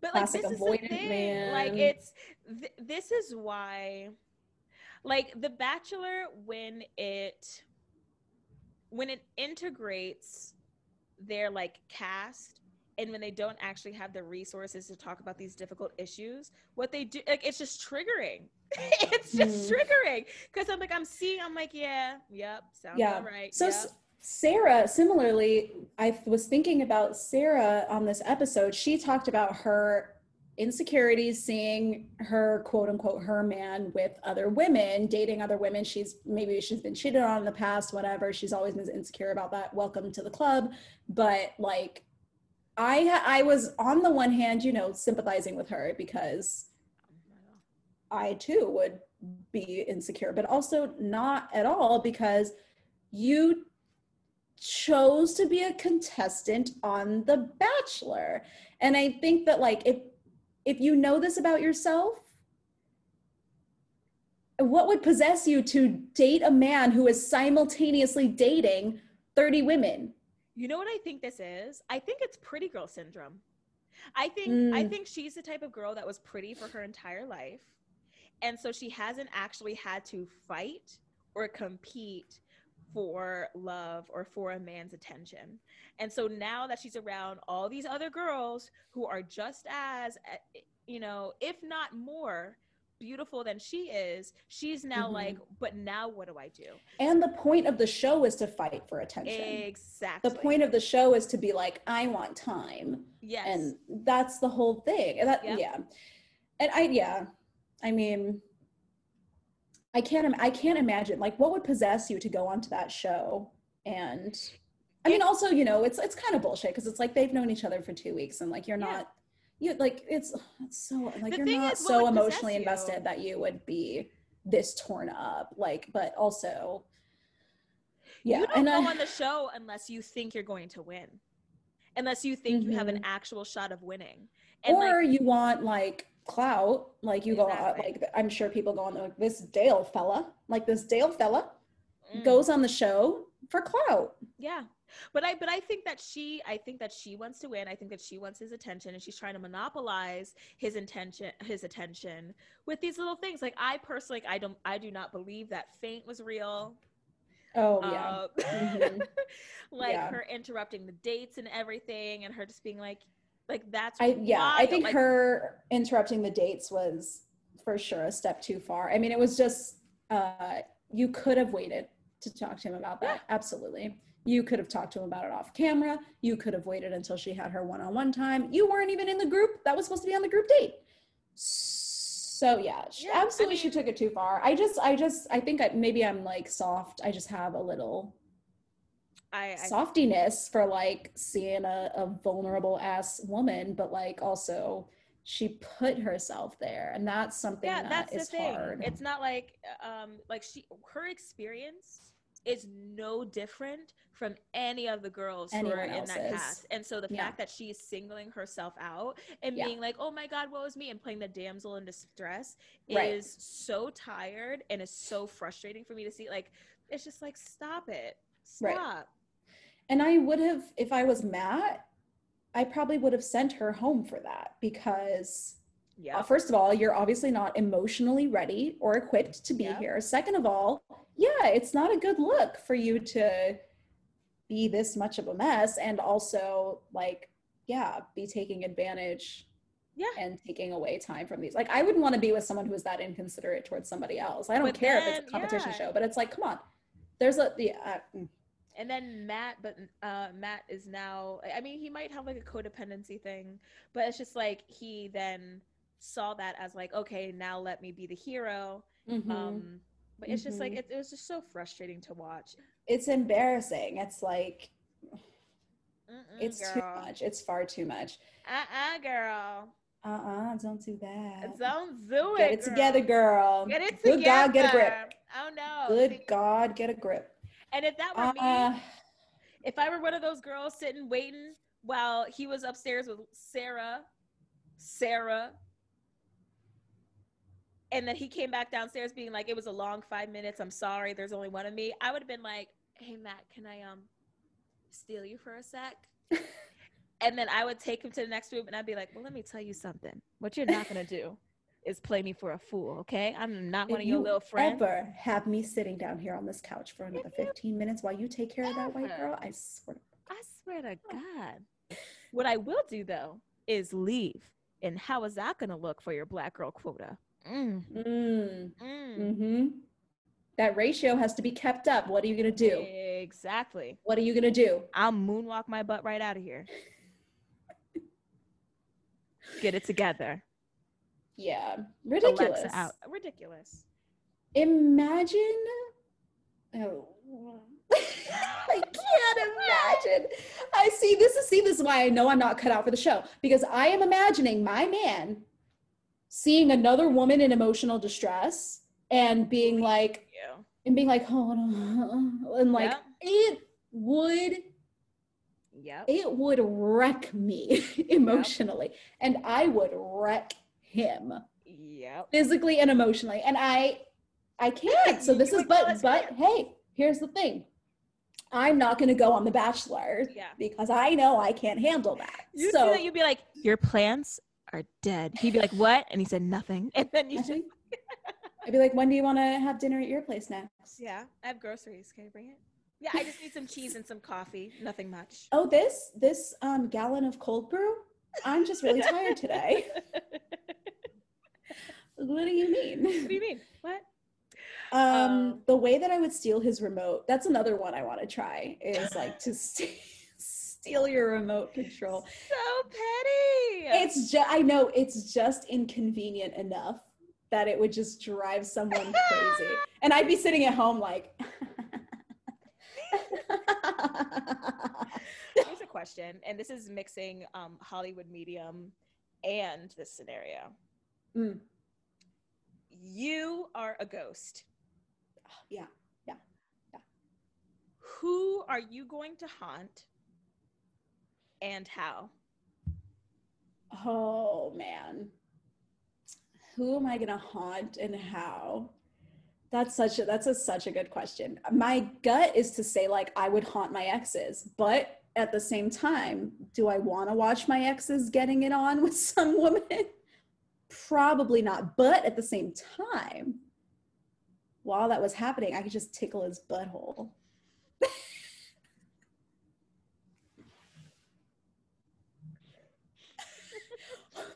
but like classic this is the avoidant thing. like it's th- this is why like the bachelor when it when it integrates their like cast and when they don't actually have the resources to talk about these difficult issues what they do like it's just triggering it's just Mm. triggering because i'm like i'm seeing i'm like yeah yep sounds Yeah. all right So yep. S- Sarah, similarly, I was thinking about Sarah on this episode. She talked about her insecurities, seeing her quote unquote her man with other women, dating other women. She's maybe she's been cheated on in the past, whatever. She's always been insecure about that. Welcome to the club. But like, I I was on the one hand, you know, sympathizing with her because I too would be insecure, but also not at all because you chose to be a contestant on The Bachelor. And I think that like if if you know this about yourself, what would possess you to date a man who is simultaneously dating 30 women? You know what I think this is? I think it's pretty girl syndrome. I think I Mm. think she's the type of girl that was pretty for her entire life. And so she hasn't actually had to fight or compete for love or for a man's attention. And so now that she's around all these other girls who are just as eh, you know, if not more beautiful than she is, she's now Mhm. like, but now what do I do? And the point of the show is to fight for attention. Exactly. The point of the show is to be like, I want time. yes. and that's the whole thing and that Yep. yeah and i yeah i mean i can't i can't imagine like what would possess you to go onto that show and i mean also you know it's it's kind of bullshit because it's like they've known each other for two weeks and like you're Yeah. not you like it's it's so like The you're not is, so emotionally you? invested that you would be this torn up like but also yeah you don't and go I- on the show unless you think you're going to win, unless you think you have an Mhm. actual shot of winning. And or like, you want like clout like you go on like i'm sure people go on like this dale fella like this dale fella mm, goes on the show for clout yeah. But I but I think that she I think that she wants to win. I think that she wants his attention and she's trying to monopolize his intention his attention with these little things. Like I personally I don't I do not believe that faint was real. oh yeah Uh, Mhm. like Yeah. her interrupting the dates and everything and her just being like like that's I yeah, I think Like, her interrupting the dates was for sure a step too far. I mean, it was just uh you could have waited to talk to him about that. Absolutely. You could have talked to him about it off camera. You could have waited until she had her one-on-one time. You weren't even in the group that was supposed to be on the group date. So yeah, she, Yeah, I absolutely she took it too far. I just I just I think I, maybe I'm like soft. I just have a little I, I softiness for like seeing a, a vulnerable ass woman, but like also she put herself there, and that's something yeah, that that's the thing. hard. It's not like um like she her experience is no different from any of the girls who are in that cast. And so the Yeah. fact that she's singling herself out and Yeah. being like, "Oh my god, what was me?" and playing the damsel in distress Right. is so tired and is so frustrating for me to see. Like it's just like stop it. Right. And I would have, if I was Matt, I probably would have sent her home for that because Yeah. Uh, first of all, you're obviously not emotionally ready or equipped to be Yeah. here. Second of all, yeah, it's not a good look for you to be this much of a mess and also like, yeah, be taking advantage Yeah. and taking away time from these. Like, I wouldn't want to be with someone who is that inconsiderate towards somebody else. I don't But care if it's a competition yeah. show, but it's like, come on, there's a yeah. uh, mm, And then Matt, but uh, Matt is now. I mean, he might have like a codependency thing, but it's just like he then saw that as like, okay, now let me be the hero. mhm. Um, but it's just like Mhm. it, it was just so frustrating to watch. it's embarrassing. It's like Mm-mm, it's too much. It's far too much. Uh-uh, girl. Uh-uh, don't do that. Don't do it. Get it. it together, girl. Get it Good. God, get a grip. Oh no. Good God, get a grip. And if that were Uh, me, if I were one of those girls sitting waiting while he was upstairs with Sarah, Sarah, and then he came back downstairs being like, "It was a long five minutes. I'm sorry. There's only one of me." I would have been like, "Hey Matt, can I um steal you for a sec?" and then I would take him to the next room, and I'd be like, "Well, let me tell you something. What you're not gonna do is play me for a fool, okay? I'm not one if of your you little friends." ever have me sitting down here on this couch for another 15 minutes while you take care of that white girl, I swear. I swear to God. What I will do though is leave. And how is that going to look for your black girl quota? Mm, Mm, mm. hmm That ratio has to be kept up. What are you going to do? Exactly. What are you going to do? I'll moonwalk my butt right out of here. Get it together. Yeah. Alexa Ridiculous. out. Ridiculous. Imagine. Oh. I can't imagine. I see this is see this is why I know I'm not cut out for the show because I am imagining my man seeing another woman in emotional distress and being like You. and being like hold on and like Yep. it would Yep. it would wreck me emotionally and I would wreck him yeah, physically and emotionally and i i can't so this You is but but hey here's the thing i'm not going to go on the bachelor Yeah. because i know i can't handle that You so that you'd be like, your plants are dead. He'd be like, what? And he said nothing. And then you I just i'd be like when do you want to have dinner at your place next Yeah, I have groceries. Can you bring it? Yeah, I just need some cheese and some coffee. Nothing much. oh this this um gallon of cold brew i'm just really tired today what do you mean what do you mean? What? Um, Um, the way that I would steal his remote, that's another one I want to try is like to st- steal your remote control. So petty. It's just, I know it's just inconvenient enough that it would just drive someone crazy. And I'd be sitting at home like, Here's a question, and this is mixing um, Hollywood medium and this scenario. Mm. You are a ghost. Yeah. Yeah, yeah. Who are you going to haunt and how? Oh man. Who am I gonna haunt and how? That's such a that's a such a good question. My gut is to say like I would haunt my exes, but at the same time, do I want to watch my exes getting it on with some woman? Probably not. But at the same time, while that was happening, I could just tickle his butthole.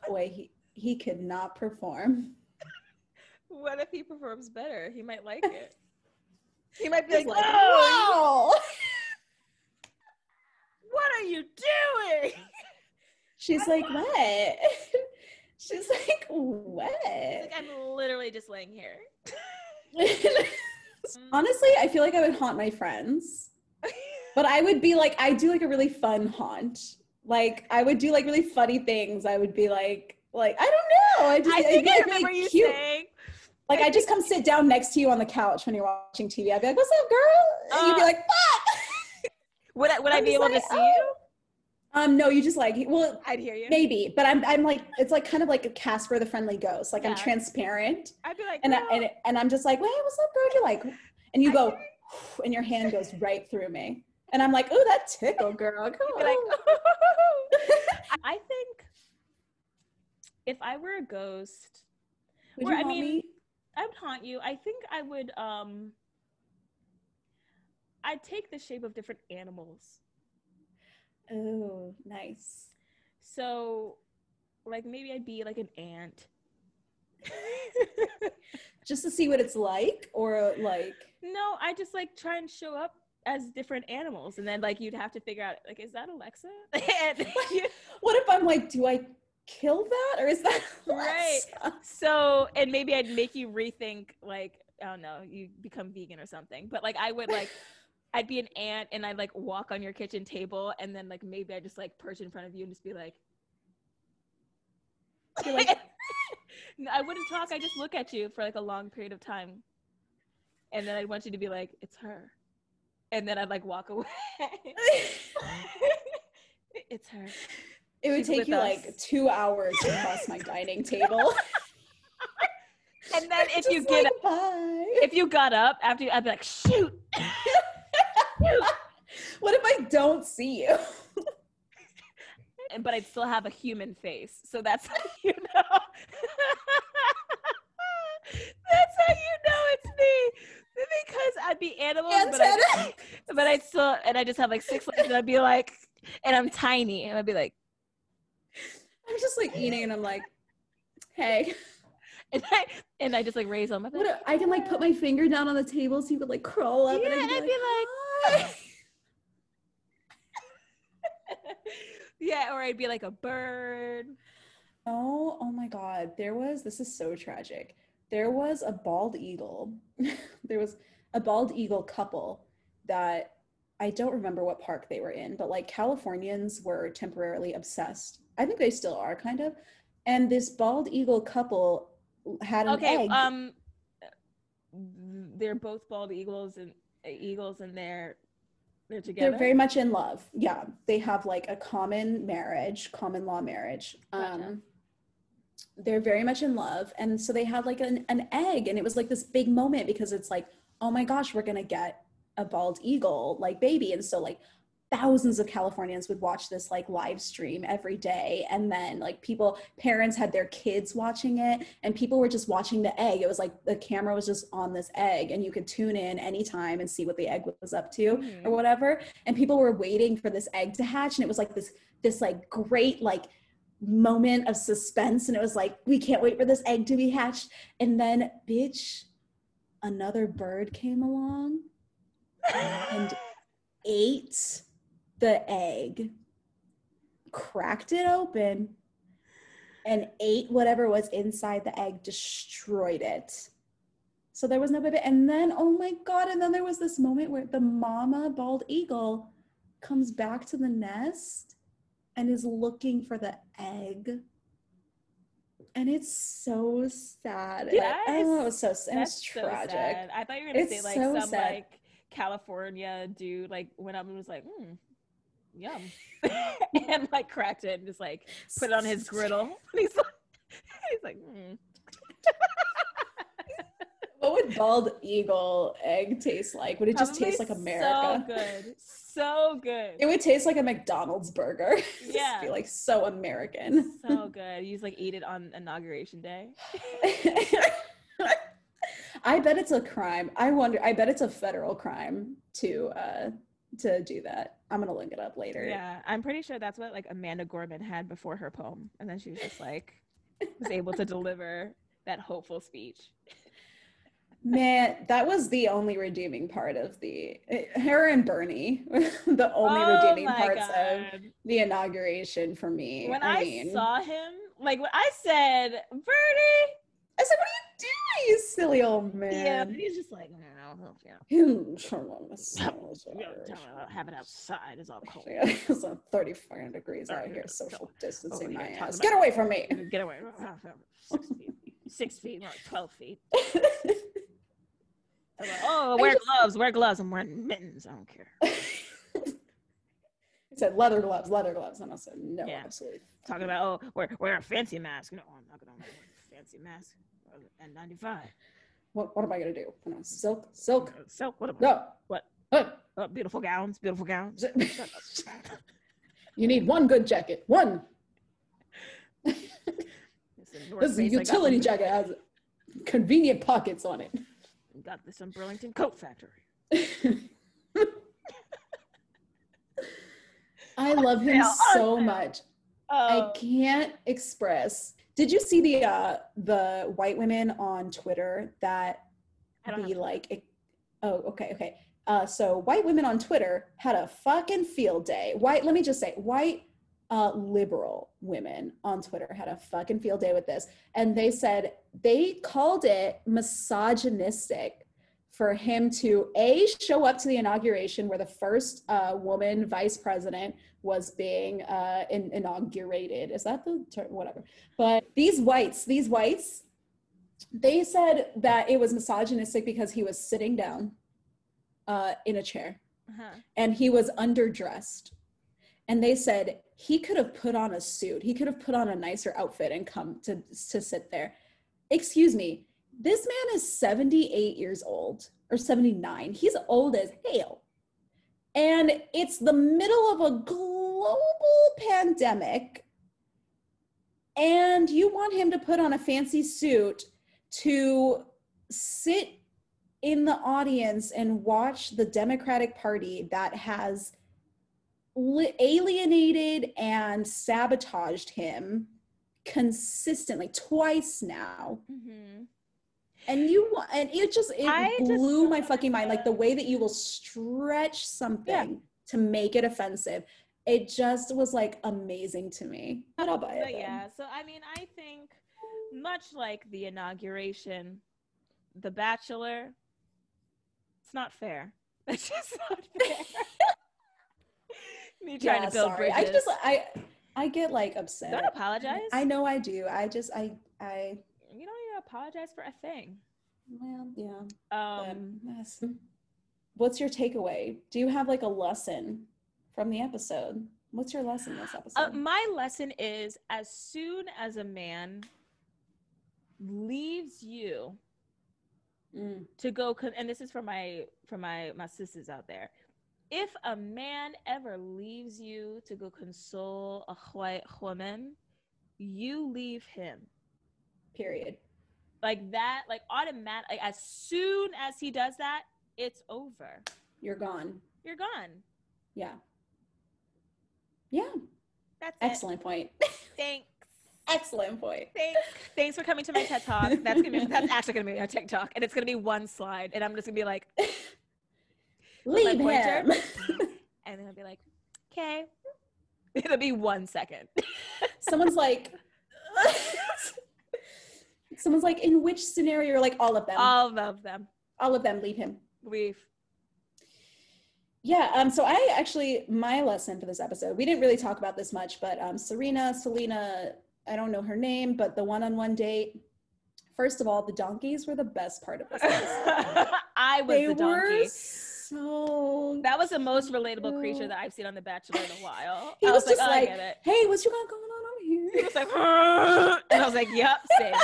Boy, he, he could not perform. What if he performs better? He might like it. He might be He's like, like, "Oh, wow. what are you doing?" She's like, what? She's like, what? Like I'm literally just laying here. Honestly, I feel like I would haunt my friends, but I would be like, I do like a really fun haunt. Like I would do like really funny things. I would be like, like I don't know. I just I I'd think be, I like, remember really you cute. saying. Like I just come sit down next to you on the couch when you're watching TV. I'd be like, "What's up, girl?" And you'd be Uh, like, "What?" Would I, would I I'm be able like, to see you? Um, no, you just like well, I'd hear you. maybe, but I'm I'm like it's like kind of like a Casper the Friendly Ghost. Like I'm transparent, I'd be like, and I, and and I'm just like, "Hey, what's up, girl?" You're like, and you I go, and your hand goes right through me, and I'm like, "Oh, that tickle, girl." Come You'd be like, on. I think if I were a ghost, Would or, you I mean, me? I would haunt you. I think I would um I'd take the shape of different animals. Oh, nice. So like maybe I'd be like an ant. Just to see what it's like, or like, no, I just like try and show up as different animals and then like you'd have to figure out like is that Alexa? and what if I'm like, do I kill that, or is that Alexa? Right. So and maybe I'd make you rethink like I don't know, you become vegan or something. But like I would like I'd be an ant and I'd like walk on your kitchen table and then like maybe I just like perch in front of you and just be like Be like, No, I wouldn't talk, I just look at you for like a long period of time. And then I'd want you to be like, it's her. And then I'd like walk away. it's her. it would She's take you us. like two hours to cross my dining table. And then if you get like, up, bye. if you got up after you, I'd be like, shoot. what if I don't see you? and- but I'd still have a human face. So that's how you know. that's how you know it's me. Because I'd be animal, but, I, Antenna. but I'd still, and I just have like six legs, and I'd be like, and I'm tiny, and I'd be like, I'm just like eating, and I'm like, hey, and I, and I just like raise them. I'd what? like, I can like put my finger down on the table so you could like crawl up. yeah, and and I'd I'd be like, like. yeah, or I'd be like a bird. Oh, oh my God. There was, this is so tragic. There was a bald eagle. there was a bald eagle couple that I don't remember what park they were in, but like Californians were temporarily obsessed. I think they still are kind of. And this bald eagle couple had an Okay, egg. um, they're both bald eagles and eagles, and they're they're together. They're very much in love. Yeah. They have like a common marriage, common law marriage. Gotcha. Um, they're very much in love. And so they had like an, an egg, and it was like this big moment because it's like, oh my gosh, we're going to get a bald eagle like baby. And so, like, thousands of Californians would watch this like live stream every day. And then, like, people, parents had their kids watching it, and people were just watching the egg. It was like the camera was just on this egg, and you could tune in anytime and see what the egg was up to Mhm. or whatever and people were waiting for this egg to hatch and it was like this this like great like moment of suspense and it was like we can't wait for this egg to be hatched and then bitch another bird came along and ate the egg cracked it open and ate whatever was inside the egg destroyed it so there was no baby. And then, oh my God. And then there was this moment where the mama bald eagle comes back to the nest and is looking for the egg and it's so sad. Yeah, I, know, it was so sad. So tragic. sad. I thought you were gonna say like so some sad. like California dude like went up and was like, hmm, yum, and like cracked it and just like put it on his griddle. And he's like, he's like, hmm. What would bald eagle egg taste like? Would it just taste like Probably America? So good, so good, It would taste like a McDonald's burger. Yeah. be like so American. so good. You just like eat it on inauguration day. I bet it's a crime. I wonder. I bet it's a federal crime to uh to do that. I'm gonna look it up later. Yeah, I'm pretty sure that's what like Amanda Gorman had before her poem, and then she was just like was able to deliver that hopeful speech. Man, that was the only redeeming part of the her and Bernie, the only Oh redeeming parts of the inauguration for me. when I, I, mean, saw him, like when I said, Bernie, I said, "What are you doing, you silly old man?" yeah, man?" he's just like, no, yeah, turn on the yeah, sounds yeah, are- tell have it outside. It's all cold. Yeah, it's uh, 35 degrees out here, social distancing oh, my ass. Get away from me. Get away. Six feet. Six feet, not twelve feet. Like, oh, wear just- gloves. Wear gloves. I'm wearing mittens. I don't care. It said leather gloves, leather gloves. And I said, no, Yeah. absolutely. Talking about oh, wear wear a fancy mask. No, I'm not gonna wear a fancy mask. N95. What, what am I going to do? Know, silk, silk. Uh, what about No. What? Huh. oh, beautiful gowns? Beautiful gowns. You need one good jacket. One. It's in North This is a. I utility jacket. Has convenient pockets on it. Got this from Burlington Coat Factory. I love him so much. I Oh, can't express. Did you see the uh the white women on Twitter that be like it- oh okay okay. Uh so white women on twitter had a fucking field day. White let me just say white uh liberal women on twitter had a fucking field day with this. And they said they called it misogynistic for him to a show up to the inauguration where the first uh, woman vice president was being uh, in, inaugurated is that the term whatever but these whites these whites they said that it was misogynistic because he was sitting down uh, in a chair uh-huh. and he was underdressed. And they said he could have put on a suit. He could have put on a nicer outfit and come to, to sit there. Excuse me, this man is 78 years old or 79. He's old as hell. And it's the middle of a global pandemic. And you want him to put on a fancy suit to sit in the audience and watch the Democratic Party that has li- alienated and sabotaged him consistently twice now hmm and you and it just it I just blew my fucking mind like the way that you will stretch something to make it offensive it just was like amazing to me but i'll buy it But yeah, so I mean, I think much like the inauguration, The Bachelor, it's not fair. It's just not fair. Me trying Yeah, to build sorry. bridges. i just i i get like upset don't apologize. i know i do i just i i you don't need to apologize for a thing. well yeah. Um, what's your takeaway? Do you have like a lesson from the episode? What's your lesson this episode? uh, my lesson is as soon as a man leaves you Mm, to go and this is for my for my my sisters out there. If a man ever leaves you to go console a white woman you leave him. Period like that like automatic like as soon as he does that it's over. You're gone. You're gone. Yeah. Yeah. That's excellent point. Thanks. Excellent point. Thanks. Thanks for coming to my TED Talk. That's gonna be that's actually gonna be a TikTok, and it's gonna be one slide, and I'm just gonna be like, leave him. and then I'll be like, okay. It'll be one second. someone's like someone's like in which scenario you're like all of them All of them. all of them leave him We've yeah um so i actually my lesson for this episode we didn't really talk about this much but um serena selena I don't know her name, but the one-on-one date. First of all, the donkeys were the best part of this. I was they the donkey. were so. That was the most relatable creature that I've seen on The Bachelor in a while. He I was was, like, just oh, like, it. Hey, what's going on over He was like, and I was like, yep, same.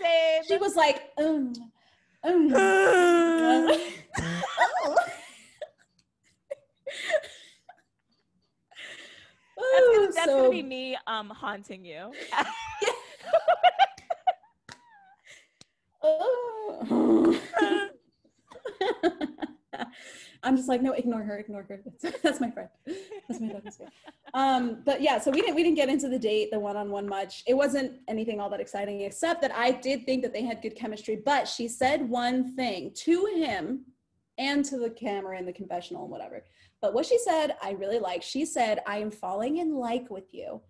Same. She was like, um, um. That's, gonna, that's so- gonna be me um haunting you. Oh. I'm just like, no, ignore her, ignore her. That's, that's my friend. That's my dog's. Um, but yeah, so we didn't we didn't get into the date, the one-on-one much. It wasn't anything all that exciting, except that I did think that they had good chemistry. But she said one thing to him and to the camera in the confessional and whatever. But what she said, I really like. She said, I am falling in like with you.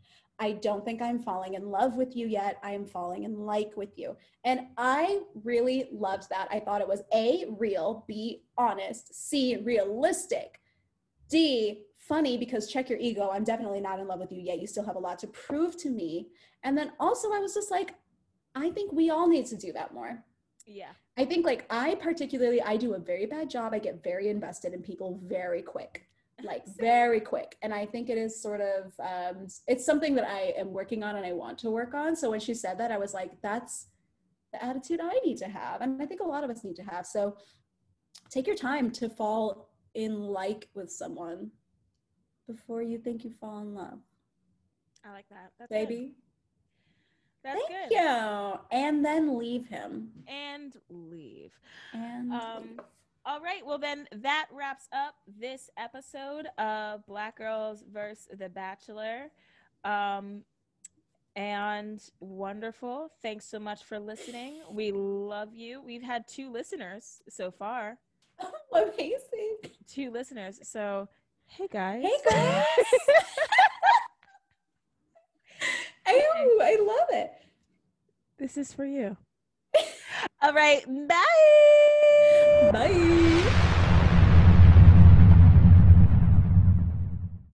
I don't think I'm falling in love with you yet. I am falling in like with you. And I really loved that. I thought it was A, real, B, honest, C, realistic, D, funny because check your ego. I'm definitely not in love with you yet. You still have a lot to prove to me. And then also, I was just like, I think we all need to do that more. yeah. I think like I particularly I do a very bad job. I get very invested in people very quick. Like very quick. And I think it is sort of um it's something that I am working on and I want to work on. So when she said that I was like that's the attitude I need to have. And I think a lot of us need to have. So take your time to fall in like with someone before you think you fall in love. I like that. That's. Baby. That's Thank good. you. And then leave him. And leave. And Um, leave. All right. Well, then that wraps up this episode of Black Girls versus The Bachelor. Um, and wonderful. Thanks so much for listening. We love you. We've had two listeners so far. amazing. Two listeners. So, hey guys. Hey guys. I, I love it. this is for you. All right. Bye. Bye!